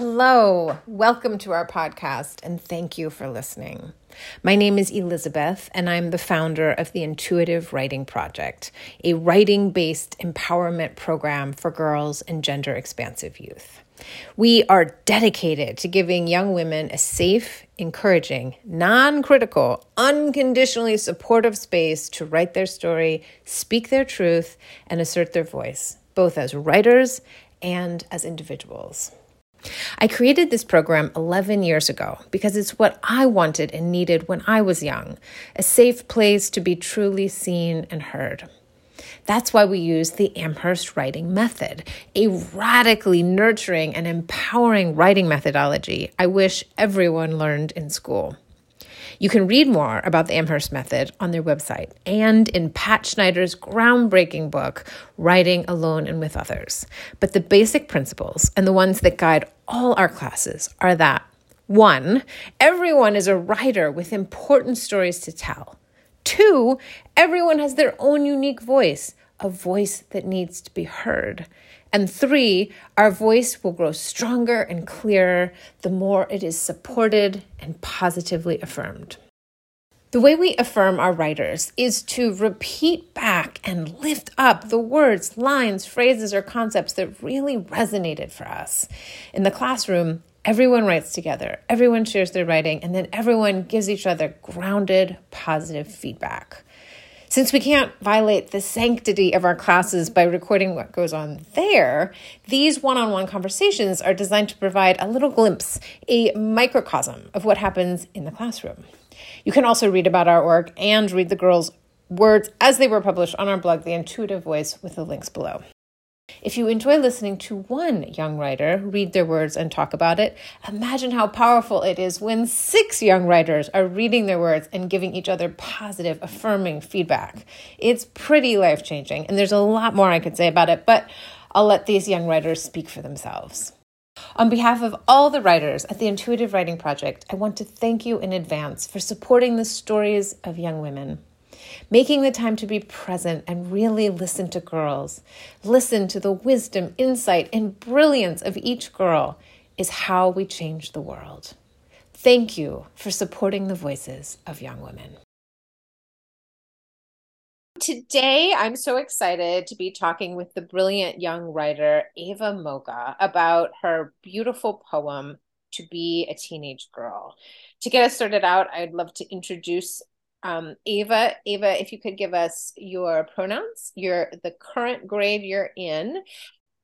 Hello, welcome to our podcast, and thank you for listening. My name is Elizabeth, and I'm the founder of the Intuitive Writing Project, a writing based empowerment program for girls and gender expansive youth. We are dedicated to giving young women a safe, encouraging, non critical, unconditionally supportive space to write their story, speak their truth, and assert their voice, both as writers and as individuals. I created this program 11 years ago because it's what I wanted and needed when I was young a safe place to be truly seen and heard. That's why we use the Amherst writing method, a radically nurturing and empowering writing methodology I wish everyone learned in school. You can read more about the Amherst method on their website and in Pat Schneider's groundbreaking book, Writing Alone and with Others. But the basic principles and the ones that guide all our classes are that one, everyone is a writer with important stories to tell. Two, everyone has their own unique voice, a voice that needs to be heard. And three, our voice will grow stronger and clearer the more it is supported and positively affirmed. The way we affirm our writers is to repeat back and lift up the words, lines, phrases, or concepts that really resonated for us. In the classroom, everyone writes together, everyone shares their writing, and then everyone gives each other grounded, positive feedback. Since we can't violate the sanctity of our classes by recording what goes on there, these one on one conversations are designed to provide a little glimpse, a microcosm of what happens in the classroom. You can also read about our work and read the girls' words as they were published on our blog, The Intuitive Voice, with the links below. If you enjoy listening to one young writer read their words and talk about it, imagine how powerful it is when six young writers are reading their words and giving each other positive, affirming feedback. It's pretty life changing, and there's a lot more I could say about it, but I'll let these young writers speak for themselves. On behalf of all the writers at the Intuitive Writing Project, I want to thank you in advance for supporting the stories of young women making the time to be present and really listen to girls, listen to the wisdom, insight, and brilliance of each girl is how we change the world. Thank you for supporting the voices of young women. Today, I'm so excited to be talking with the brilliant young writer Ava Moga about her beautiful poem, To Be a Teenage Girl. To get us started out, I'd love to introduce um, Ava, Ava, if you could give us your pronouns, your the current grade you're in,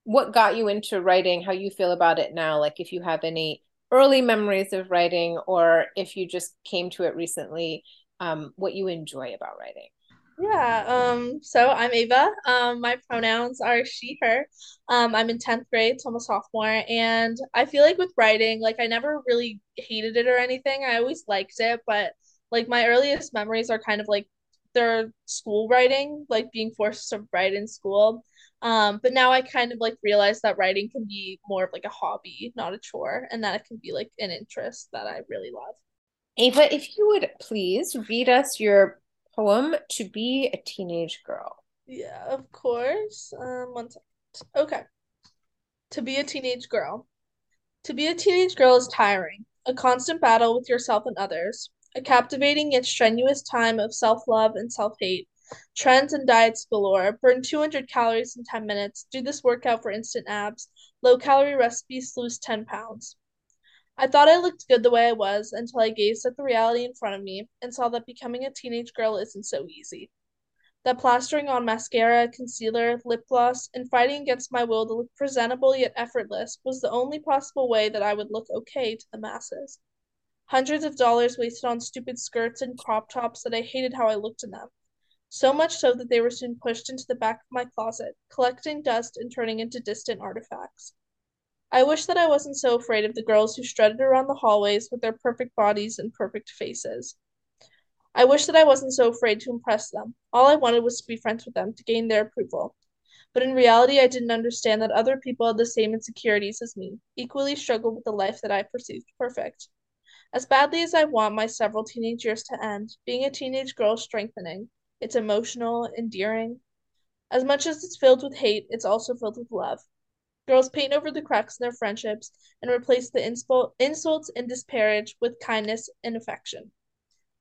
what got you into writing, how you feel about it now, like if you have any early memories of writing or if you just came to it recently, um, what you enjoy about writing. Yeah, um, so I'm Ava. Um, my pronouns are she, her. Um, I'm in 10th grade, so I'm a sophomore, and I feel like with writing, like I never really hated it or anything. I always liked it, but like my earliest memories are kind of like their school writing, like being forced to write in school. Um, but now I kind of like realize that writing can be more of like a hobby, not a chore, and that it can be like an interest that I really love. Ava, if you would please read us your poem to be a teenage girl. Yeah, of course. Um, one second. Okay. To be a teenage girl. To be a teenage girl is tiring, a constant battle with yourself and others a captivating yet strenuous time of self love and self hate. Trends and diets galore. Burn 200 calories in 10 minutes. Do this workout for instant abs. Low calorie recipes lose 10 pounds. I thought I looked good the way I was until I gazed at the reality in front of me and saw that becoming a teenage girl isn't so easy. That plastering on mascara, concealer, lip gloss, and fighting against my will to look presentable yet effortless was the only possible way that I would look okay to the masses. Hundreds of dollars wasted on stupid skirts and crop tops that I hated how I looked in them. So much so that they were soon pushed into the back of my closet, collecting dust and turning into distant artifacts. I wish that I wasn't so afraid of the girls who strutted around the hallways with their perfect bodies and perfect faces. I wish that I wasn't so afraid to impress them. All I wanted was to be friends with them, to gain their approval. But in reality, I didn't understand that other people had the same insecurities as me, equally struggled with the life that I perceived perfect. As badly as I want my several teenage years to end, being a teenage girl is strengthening. It's emotional, endearing. As much as it's filled with hate, it's also filled with love. Girls paint over the cracks in their friendships and replace the inspo- insults and disparage with kindness and affection.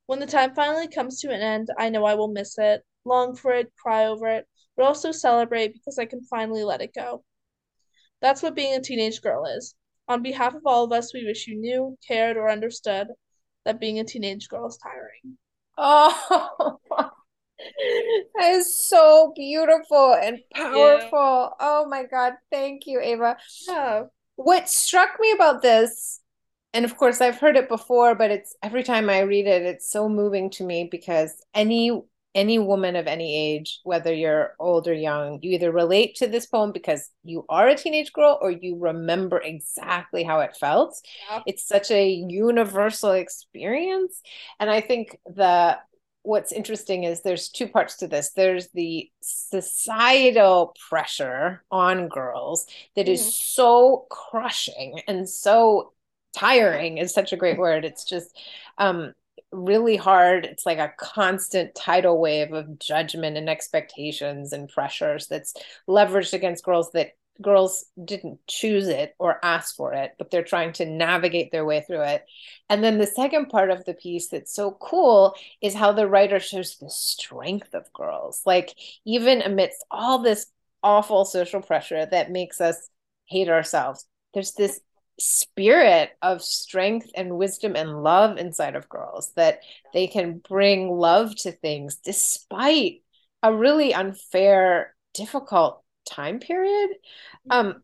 When the time finally comes to an end, I know I will miss it, long for it, cry over it, but also celebrate because I can finally let it go. That's what being a teenage girl is. On behalf of all of us, we wish you knew, cared, or understood that being a teenage girl is tiring. Oh, that is so beautiful and powerful. Oh my God. Thank you, Ava. Yeah. What struck me about this, and of course, I've heard it before, but it's every time I read it, it's so moving to me because any any woman of any age, whether you're old or young, you either relate to this poem because you are a teenage girl or you remember exactly how it felt. Yeah. It's such a universal experience. And I think the what's interesting is there's two parts to this. There's the societal pressure on girls that mm-hmm. is so crushing and so tiring is such a great word. It's just um really hard. It's like a constant tidal wave of judgment and expectations and pressures that's leveraged against girls that girls didn't choose it or ask for it, but they're trying to navigate their way through it. And then the second part of the piece that's so cool is how the writer shows the strength of girls. Like, even amidst all this awful social pressure that makes us hate ourselves, there's this spirit of strength and wisdom and love inside of girls that they can bring love to things despite a really unfair difficult time period um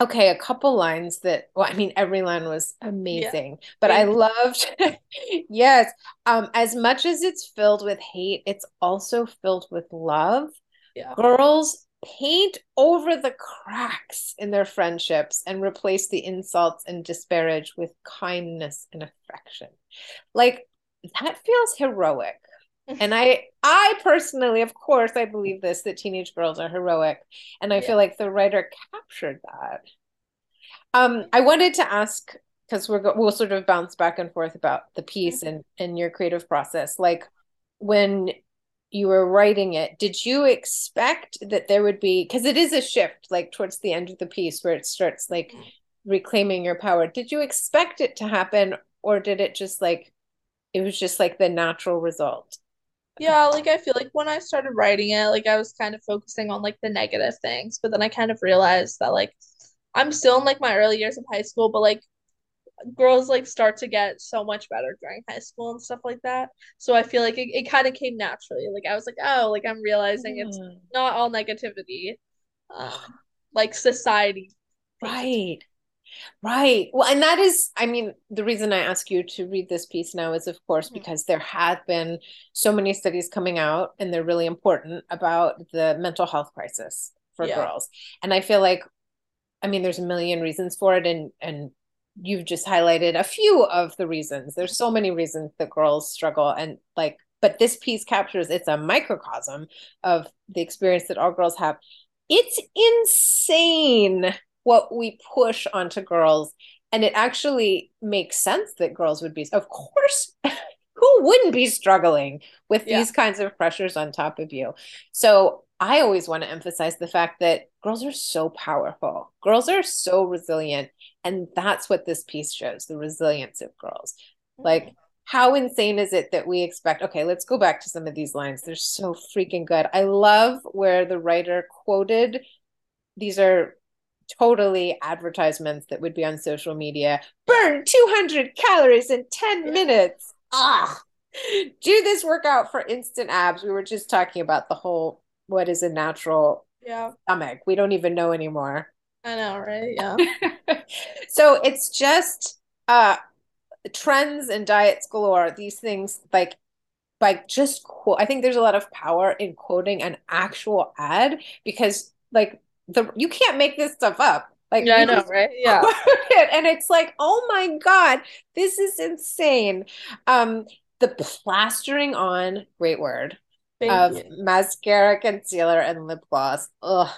okay a couple lines that well i mean every line was amazing yeah. but i loved yes um as much as it's filled with hate it's also filled with love yeah. girls paint over the cracks in their friendships and replace the insults and disparage with kindness and affection. Like that feels heroic. and I I personally, of course, I believe this that teenage girls are heroic. And I yeah. feel like the writer captured that. Um, I wanted to ask because we're we'll sort of bounce back and forth about the piece mm-hmm. and and your creative process. Like when you were writing it did you expect that there would be because it is a shift like towards the end of the piece where it starts like reclaiming your power. Did you expect it to happen or did it just like it was just like the natural result? Yeah like i feel like when i started writing it like i was kind of focusing on like the negative things but then i kind of realized that like i'm still in like my early years of high school but like girls like start to get so much better during high school and stuff like that. So I feel like it, it kind of came naturally. Like I was like, oh, like I'm realizing mm. it's not all negativity. Um, like society. Right. Right. Well, and that is, I mean, the reason I ask you to read this piece now is, of course, mm-hmm. because there have been so many studies coming out and they're really important about the mental health crisis for yeah. girls. And I feel like, I mean, there's a million reasons for it. And, and you've just highlighted a few of the reasons. There's so many reasons that girls struggle and like but this piece captures it's a microcosm of the experience that all girls have. It's insane what we push onto girls and it actually makes sense that girls would be of course who wouldn't be struggling with yeah. these kinds of pressures on top of you. So I always want to emphasize the fact that girls are so powerful. Girls are so resilient. And that's what this piece shows the resilience of girls. Mm-hmm. Like, how insane is it that we expect? Okay, let's go back to some of these lines. They're so freaking good. I love where the writer quoted these are totally advertisements that would be on social media. Burn 200 calories in 10 yeah. minutes. Ah, do this workout for instant abs. We were just talking about the whole what is a natural yeah. stomach. We don't even know anymore. I know, right? Yeah. so it's just uh trends and diets galore. These things like like just quote I think there's a lot of power in quoting an actual ad because like the you can't make this stuff up. Like yeah, I know, right? Yeah. and it's like, oh my God, this is insane. Um, the plastering on, great word, Thank of you. mascara, concealer, and lip gloss. Ugh.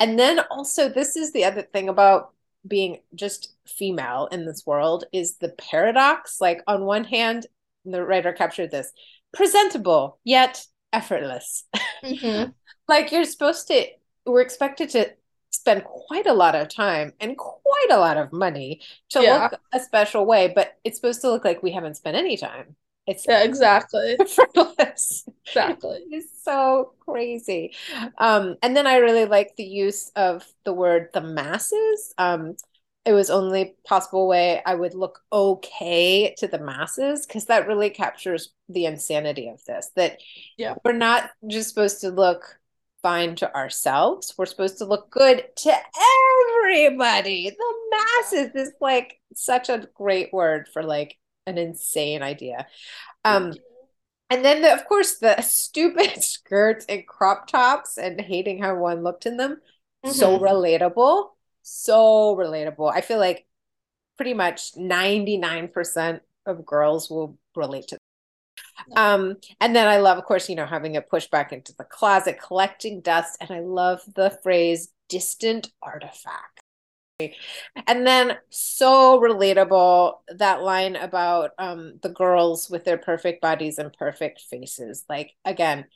And then also, this is the other thing about being just female in this world is the paradox. Like, on one hand, the writer captured this presentable yet effortless. Mm-hmm. like, you're supposed to, we're expected to spend quite a lot of time and quite a lot of money to Yeah. look a special way, but it's supposed to look like we haven't spent any time. It's Yeah, exactly. effortless. Exactly. It's so crazy. Um, and then I really like the use of the word the masses. Um, it was only possible way I would look okay to the masses because that really captures the insanity of this. That Yeah. we're not just supposed to look fine to ourselves. We're supposed to look good to everybody. The masses is like such a great word for like an insane idea. Um, and then, the, of course, the stupid skirts and crop tops and hating how one looked in them. So relatable. So relatable. I feel like pretty much 99% of girls will relate to um, and then I love, of course, you know, having it pushed back into the closet, collecting dust, and I love the phrase distant artifact. And then so relatable that line about um the girls with their perfect bodies and perfect faces. Like again,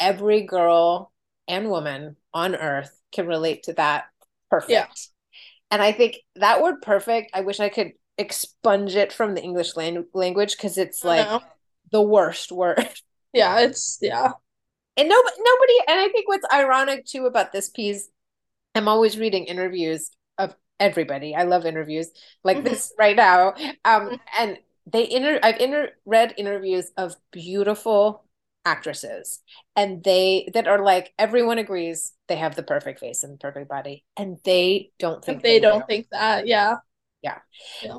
every girl and woman on earth can relate to that perfect. Yeah. And I think that word perfect, I wish I could expunge it from the English lan- language because it's like the worst word. Yeah, it's yeah. And nobody, nobody, and I think what's ironic too about this piece, I'm always reading interviews everybody. I love interviews like Mhm. this right now. Um, Mhm. and they inter, I've inter read interviews of beautiful actresses, and they that are like everyone agrees they have the perfect face and perfect body, and they don't think they do. don't think that, yeah. yeah.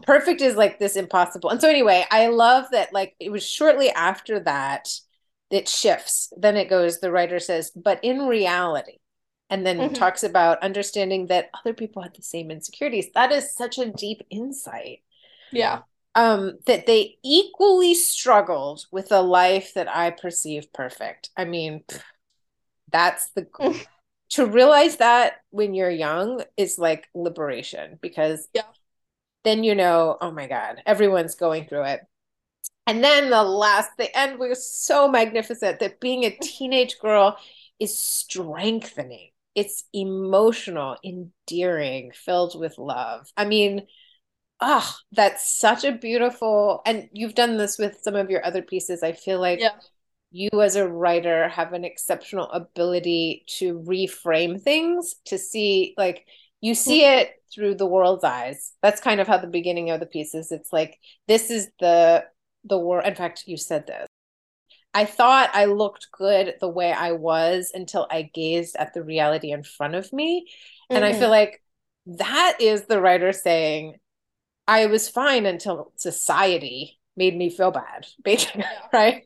perfect is like this impossible. And so anyway, I love that like it was shortly after that it shifts. Then it goes, the writer says, but in reality, and then Mhm. talks about understanding that other people had the same insecurities. That is such a deep insight. Yeah. Um, that they equally struggled with a life that I perceive perfect. I mean, that's the to realize that when you're young is like liberation because Yeah. then you know, oh my God, everyone's going through it. And then the last, the end was so magnificent that being a teenage girl is strengthening. It's emotional, endearing, filled with love. I mean, ah, that's such a beautiful, and you've done this with some of your other pieces. I feel like Yeah. you as a writer have an exceptional ability to reframe things, to see like you see it through the world's eyes. That's kind of how the beginning of the piece is. It's like this is the the world. In fact, you said this. I thought I looked good the way I was until I gazed at the reality in front of me. And I feel like that is the writer saying, I was fine until society made me feel bad, basically, right?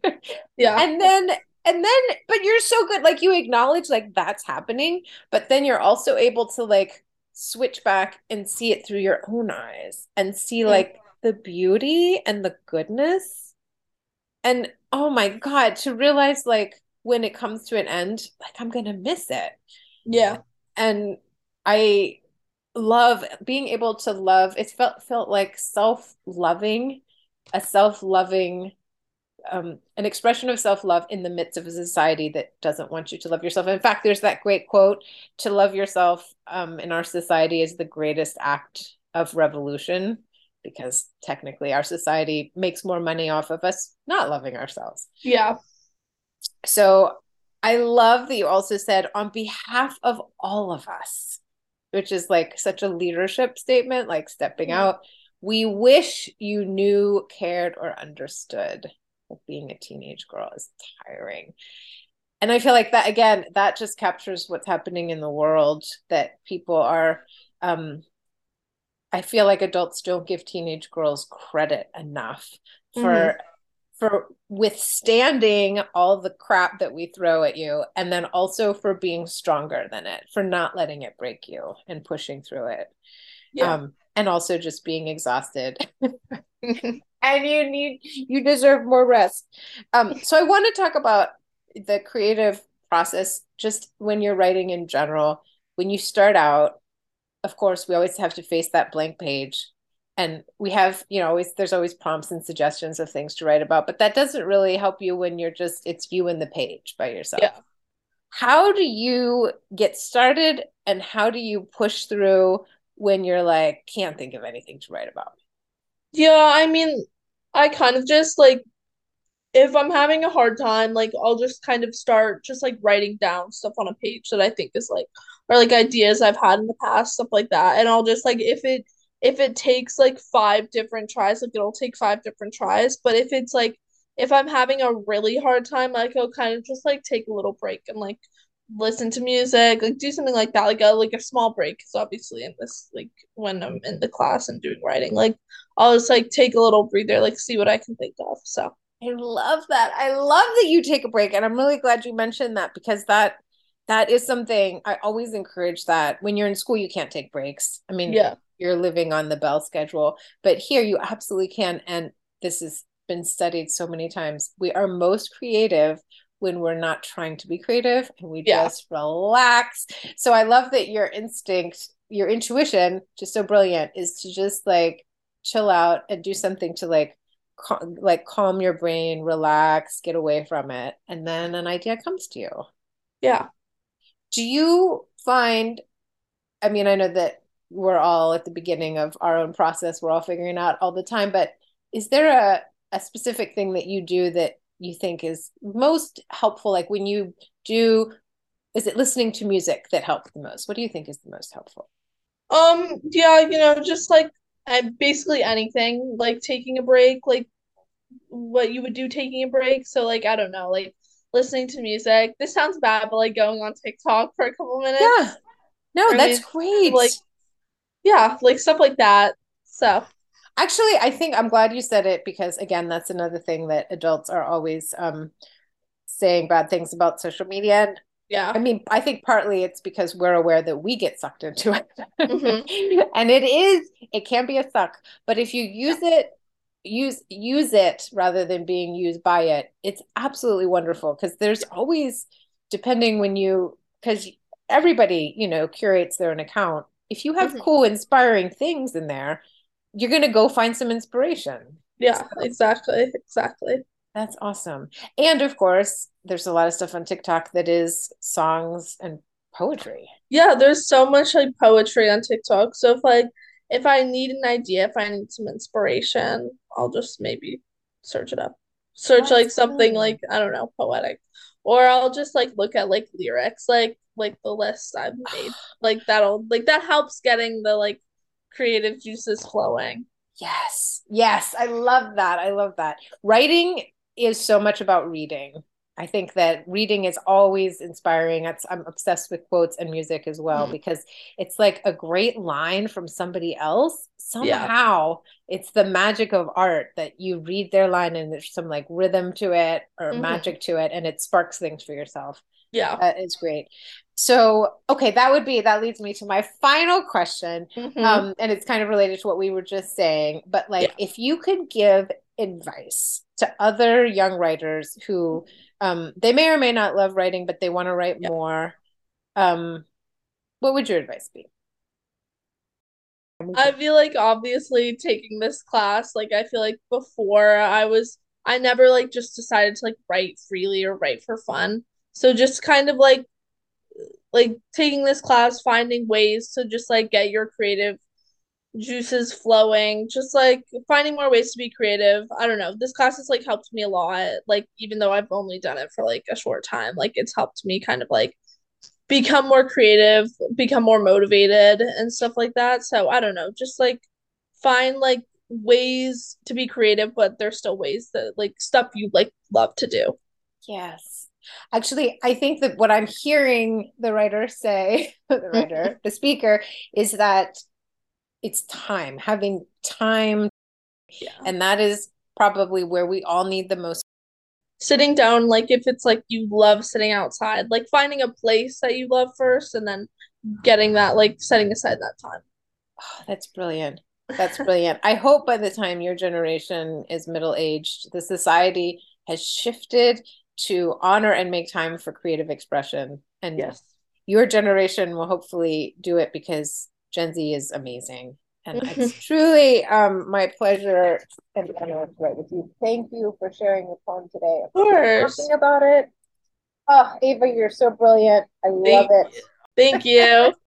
yeah. and then and then but you're so good like you acknowledge like that's happening but then you're also able to like switch back and see it through your own eyes and see Mm. like the beauty and the goodness and oh my god to realize like when it comes to an end like I'm gonna miss it yeah. and I love being able to love it felt felt like self-loving a self-loving um, an expression of self-love in the midst of a society that doesn't want you to love yourself. In fact, there's that great quote to love yourself um, in our society is the greatest act of revolution because technically our society makes more money off of us not loving ourselves. Yeah. So I love that you also said on behalf of all of us, which is like such a leadership statement, like stepping out. We wish you knew, cared, or understood that being a teenage girl is tiring. And I feel like that again, that just captures what's happening in the world that people are um I feel like adults don't give teenage girls credit enough for for withstanding all the crap that we throw at you and then also for being stronger than it for not letting it break you and pushing through it. Yeah. um and also just being exhausted. And you need you deserve more rest. Um so i want to talk about the creative process just when you're writing in general when you start out of course we always have to face that blank page. And we have you know always there's always prompts and suggestions of things to write about but that doesn't really help you when you're just it's you and the page by yourself. Yeah. how do you get started and how do you push through when you're like can't think of anything to write about? Yeah, I mean, I kind of just like if I'm having a hard time, like I'll just kind of start just like writing down stuff on a page that I think is like or like ideas I've had in the past, stuff like that. And I'll just like if it if it takes like five different tries, like it'll take five different tries. But if it's like if I'm having a really hard time, like I'll kind of just like take a little break and like listen to music, like do something like that, like a like a small break. Because obviously in this like when I'm in the class and doing writing, like I'll just like take a little breather, like see what I can think of. So I love that. I love that you take a break. And I'm really glad you mentioned that because that that is something I always encourage that when you're in school you can't take breaks. I mean, yeah. you're living on the bell schedule, but here you absolutely can and this has been studied so many times. We are most creative when we're not trying to be creative and we Yeah. just relax. So I love that your instinct, your intuition, just so brilliant, is to just like chill out and do something to like cal- like calm your brain, relax, get away from it, and then an idea comes to you. Yeah. Do you find, I mean, I know that we're all at the beginning of our own process, we're all figuring out all the time, but is there a, a specific thing that you do that you think is most helpful? Like when you do, is it listening to music that helps the most? What do you think is the most helpful? Um, yeah, you know, just like I basically anything, like taking a break, like what you would do taking a break. So like I don't know, like listening to music. This sounds bad, but like going on TikTok for a couple minutes. Yeah. No, I that's mean, great. like yeah, like stuff like that. So Actually, I think I'm glad you said it because again, that's another thing that adults are always um, saying bad things about social media. And yeah. I mean, I think partly it's because we're aware that we get sucked into it. hmm And it is, it can be a suck, but if you use it, use use it rather than being used by it, it's absolutely wonderful because there's always, depending when you, because everybody, you know, curates their own account. If you have hmm cool, inspiring things in there, you're going to go find some inspiration. Yeah, exactly. Exactly. That's awesome. And of course, there's a lot of stuff on TikTok that is songs and poetry. Yeah, there's so much like poetry on TikTok. So if like if I need an idea, if I need some inspiration, I'll just maybe search it up. Search That's like something like I don't know, poetic. Or I'll just like look at like lyrics, like like the list I've made. Like that'll like that helps getting the like creative juices flowing. Yes. Yes. I love that. I love that. Writing is so much about reading. I think that reading is always inspiring. It's, I'm obsessed with quotes and music as well Mhm. because it's like a great line from somebody else. Yeah. Somehow it's the magic of art that you read their line and there's some like rhythm to it or hmm magic to it and it sparks things for yourself. Yeah. That is great. So, okay, that would be that leads me to my final question. hmm Um, and it's kind of related to what we were just saying, but like Yeah. if you could give advice to other young writers who um they may or may not love writing, but they want to write Yeah. more, um, what would your advice be? I feel like obviously taking this class, like I feel like before I was I never like just decided to like write freely or write for fun. So just kind of like like taking this class, finding ways to just like get your creative juices flowing, just like finding more ways to be creative. I don't know. This class has like helped me a lot. Like even though I've only done it for like a short time, like it's helped me kind of like become more creative, become more motivated and stuff like that. So I don't know, just like find like ways to be creative, but there's still ways that like stuff you like love to do. Yes. Actually, I think that what I'm hearing the writer say, the writer, the speaker, is that it's time, having time, Yeah. and that is probably where we all need the most. Sitting down, like if it's like you love sitting outside, like finding a place that you love first and then getting that, like setting aside that time. Oh, that's brilliant. That's brilliant. I hope by the time your generation is middle-aged, the society has shifted to honor and make time for creative expression. And Yes. your generation will hopefully do it because Gen Z is amazing. And it's truly um, my pleasure and honor to write with you. Thank you for sharing your poem today, Of course. talking about it. Oh, Ava, you're so brilliant. I love Thank it. Thank you.